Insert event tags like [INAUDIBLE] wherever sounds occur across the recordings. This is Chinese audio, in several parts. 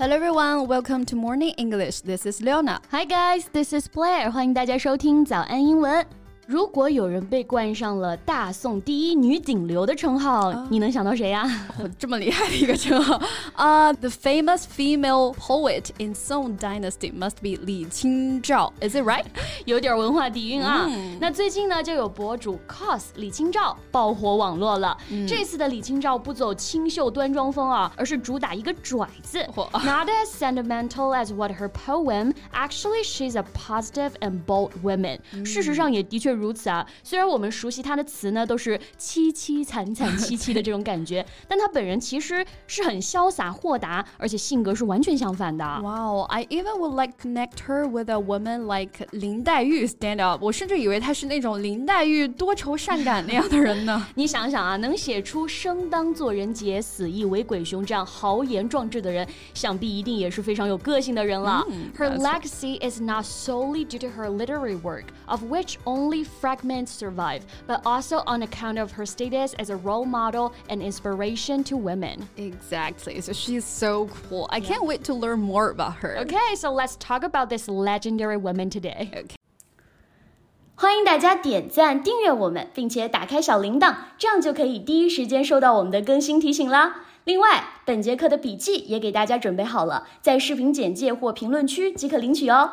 Hello everyone, welcome to Morning English. This is Leona. Hi guys, this is Blair. 欢迎大家收听早安英文。 如[LAUGHS] 果有人被冠上了“大宋第一女顶流”的称号，你能想到谁呀？这么厉害的一个称号[LAUGHS] 啊！The famous female poet in Song Dynasty must be 李清照，Is it right？有点文化底蕴啊。那最近呢，就有博主 [LAUGHS] cos 李清照爆火网络了。这次的李清照不走清秀端庄风啊，而是主打一个拽字。Not as sentimental as what her poem. Actually, she's a positive and bold woman. 事实上也的确。 如此啊，虽然我们熟悉他的词呢，都是凄凄惨惨戚戚的这种感觉，[LAUGHS] 但他本人其实是很潇洒豁达，而且性格是完全相反的。Wow, I even would like connect her with a woman like 林黛玉 stand up。我甚至以为她是那种林黛玉多愁善感那样的人呢。[LAUGHS] 你想想啊，能写出生当作人杰，死亦为鬼雄这样豪言壮志的人，想必一定也是非常有个性的人了。Her legacy is not solely due to her literary work, of which only fragments survive, but also on account of her status as a role model and inspiration to women. Exactly. So she's so cool. I can't wait to learn more about her. Okay, so let's talk about this legendary woman today. Okay. 欢迎大家点赞、订阅我们，并且打开小铃铛，这样就可以第一时间收到我们的更新提醒啦。另外，本节课的笔记也给大家准备好了，在视频简介或评论区即可领取哦。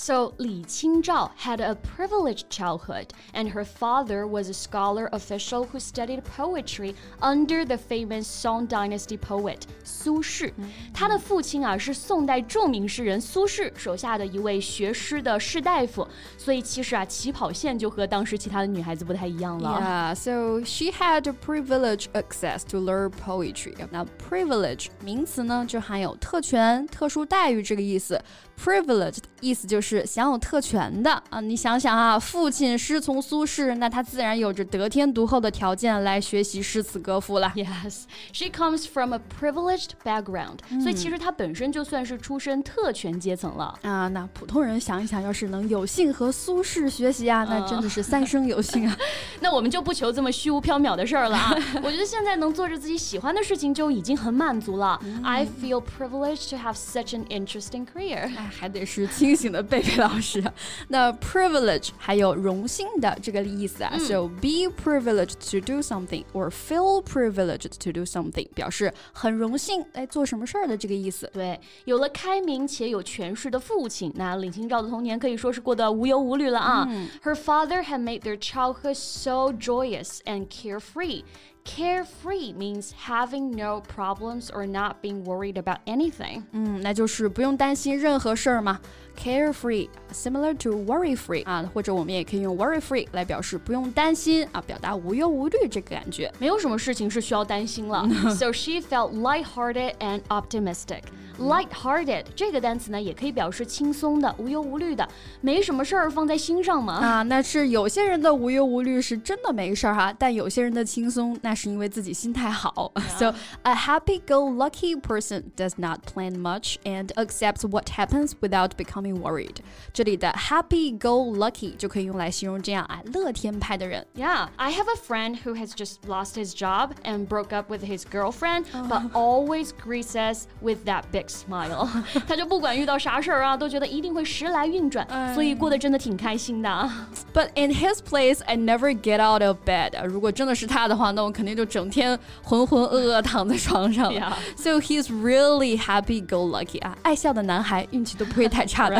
so Li Qingzhao had a privileged childhood, and her father was a scholar official who studied poetry under the famous Song Dynasty poet 苏轼。他的父亲啊是宋代着名诗人苏轼手下的一位学诗的士大夫，所以其实啊起跑线就和当时其他的女孩子不太一样了。Yeah, so she had privileged access to learn poetry. 那 privilege 名词呢就含有特权、特殊待遇这个意思。Privileged 意思就是 享有特权的啊！你想想啊，父亲师从苏轼，那他自然有着得天独厚的条件来学习诗词歌赋了。Yes, she comes from a privileged background，、嗯、所以其实她本身就算是出身特权阶层了啊。那普通人想一想，要是能有幸和苏轼学习啊，那真的是三生有幸啊。[LAUGHS] 那我们就不求这么虚无缥缈的事儿了啊！我觉得现在能做着自己喜欢的事情就已经很满足了。I feel privileged to have such an interesting career。哎还得是清醒的老师。那 privilege 还有荣幸的这个意思啊、嗯、，so be privileged to do something or feel privileged to do something，表示很荣幸来做什么事儿的这个意思。对，有了开明且有权势的父亲，那李清照的童年可以说是过得无忧无虑了啊。嗯、Her father had made their childhood so joyous and carefree. Carefree means having no problems or not being worried about anything. 嗯，那就是不用担心任何事儿嘛。Carefree similar to worry free 啊，或者我们也可以用 worry free 来表示不用担心啊，表达无忧无虑这个感觉。没有什么事情是需要担心了。so [LAUGHS] she felt lighthearted and optimistic. Light-hearted 这个单词呢，也可以表示轻松的、无忧无虑的，没什么事儿放在心上嘛。啊，那是有些人的无忧无虑是真的没事儿哈，但有些人的轻松，那是因为自己心态好。So a happy-go-lucky person does not plan much and accepts what happens without becoming worried。这里的 happy-go-lucky 就可以用来形容这样啊乐天派的人。Yeah, I have a friend who has just lost his job and broke up with his girlfriend, but always greets us with that big smile，他就不管遇到啥事儿啊，都觉得一定会时来运转，所以过得真的挺开心的。But [LAUGHS] in his place, I never get out of bed。如果真的是他的话，那我肯定就整天浑浑噩噩躺在床上。So he's really happy-go-lucky 啊，爱笑的男孩，运气都不会太差的。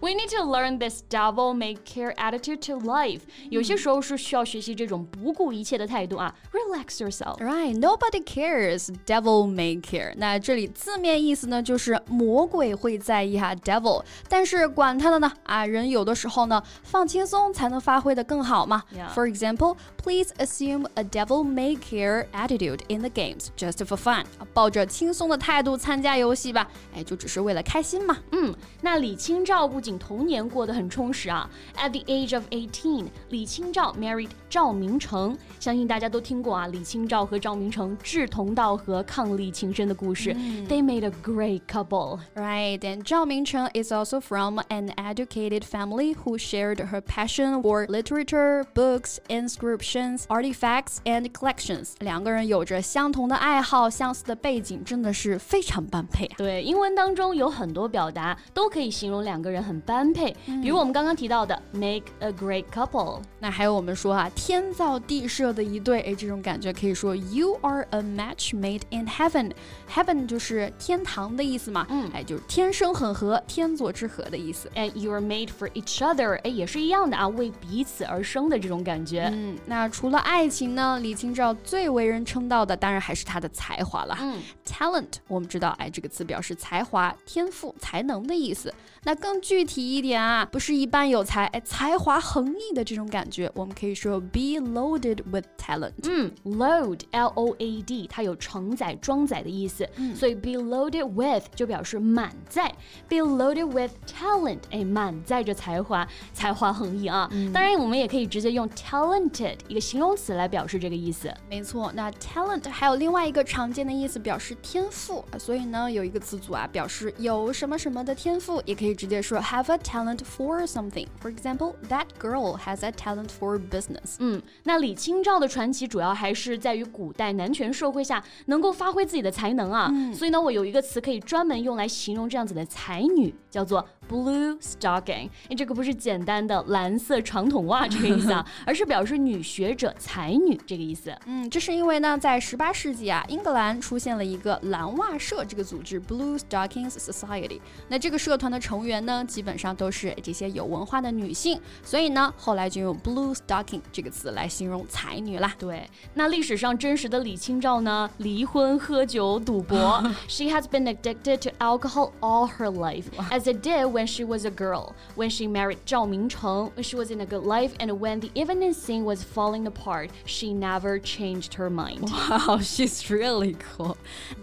We need [LAUGHS] to learn this devil-may-care attitude to life。有些时候是需要学习这种不顾一切的态度啊。Relax yourself. Right, nobody cares. Devil may care。那这里字面意思。 呢，就是魔鬼会在意哈，devil。但是管他的呢啊，人有的时候呢，放轻松才能发挥的更好嘛。For example, please assume a devil may care attitude in the games just for fun。抱着轻松的态度参加游戏吧，哎，就只是为了开心嘛。嗯，那李清照不仅童年过得很充实啊，at the age of eighteen，李清照 married 赵明诚。相信大家都听过啊，李清照和赵明诚志同道合、伉俪情深的故事。They made a great couple. Right, and Zhao Mingcheng is also from an educated family who shared her passion for literature, books, inscriptions, artifacts, and collections. connections，两个人有着相同的爱好、相似的背景，真的是非常般配。对，英文当中有很多表达都可以形容两个人很般配，比如我们刚刚提到的 make a great couple。那还有我们说啊，天造地设的一对，哎，这种感觉可以说 you are a match made in heaven。heaven 就是天堂 的意思嘛，嗯，哎，就是天生很合，天作之合的意思。And you are made for each other，哎，也是一样的啊，为彼此而生的这种感觉。嗯，那除了爱情呢，李清照最为人称道的，当然还是她的才华了。嗯，talent，我们知道，哎，这个词表示才华、天赋、才能的意思。那更具体一点啊，不是一般有才，哎，才华横溢的这种感觉，我们可以说 be loaded with talent。嗯，load，l o a d，它有承载、装载的意思，嗯所以 be loaded with 就表示满载，be loaded with talent，哎，满载着才华，才华横溢啊。当然，我们也可以直接用 talented 一个形容词来表示这个意思。没错，那 talent 还有另外一个常见的意思，表示天赋。所以呢，有一个词组啊，表示有什么什么的天赋，也可以。直接说 have a talent for something. For example, that girl has a talent for business. 嗯，那李清照的传奇主要还是在于古代男权社会下能够发挥自己的才能啊。嗯、所以呢，我有一个词可以专门用来形容这样子的才女，叫做 blue stocking。哎，这个不是简单的蓝色长筒袜这个意思啊，[LAUGHS] 而是表示女学者、才女这个意思。嗯，这是因为呢，在十八世纪啊，英格兰出现了一个蓝袜社这个组织 Blue Stockings Society。那这个社团的成成员呢，基本上都是这些有文化的女性，所以呢，后来就用 blue stocking 这个词来形容才女啦。对，那历史上真实的李清照呢，离婚、喝酒、赌博。[LAUGHS] She has been addicted to alcohol all her life, as it did when she was a girl, when she married Zhao Mingcheng, when she was in a good life, and when the evening scene was falling apart, she never changed her mind. [LAUGHS] Wow, she's really cool.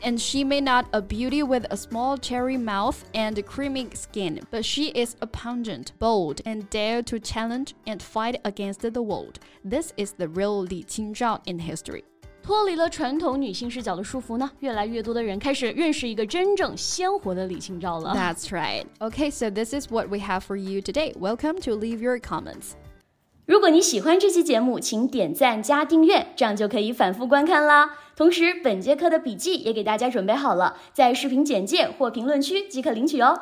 And she may not a beauty with a small cherry mouth and creamy skin, but she is a pungent, bold, and dare to challenge and fight against the world. This is the real Li Qingzhao in history. 脱离了传统女性视角的束缚呢，越来越多的人开始认识一个真正鲜活的李清照了。That's right. Okay, so this is what we have for you today. Welcome to leave your comments. 如果你喜欢这期节目，请点赞加订阅，这样就可以反复观看啦。同时，本节课的笔记也给大家准备好了，在视频简介或评论区即可领取哦。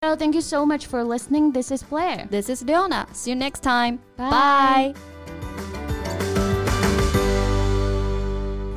Well, thank you so much for listening. This is Blair. This is Leona. See you next time. Bye. Bye.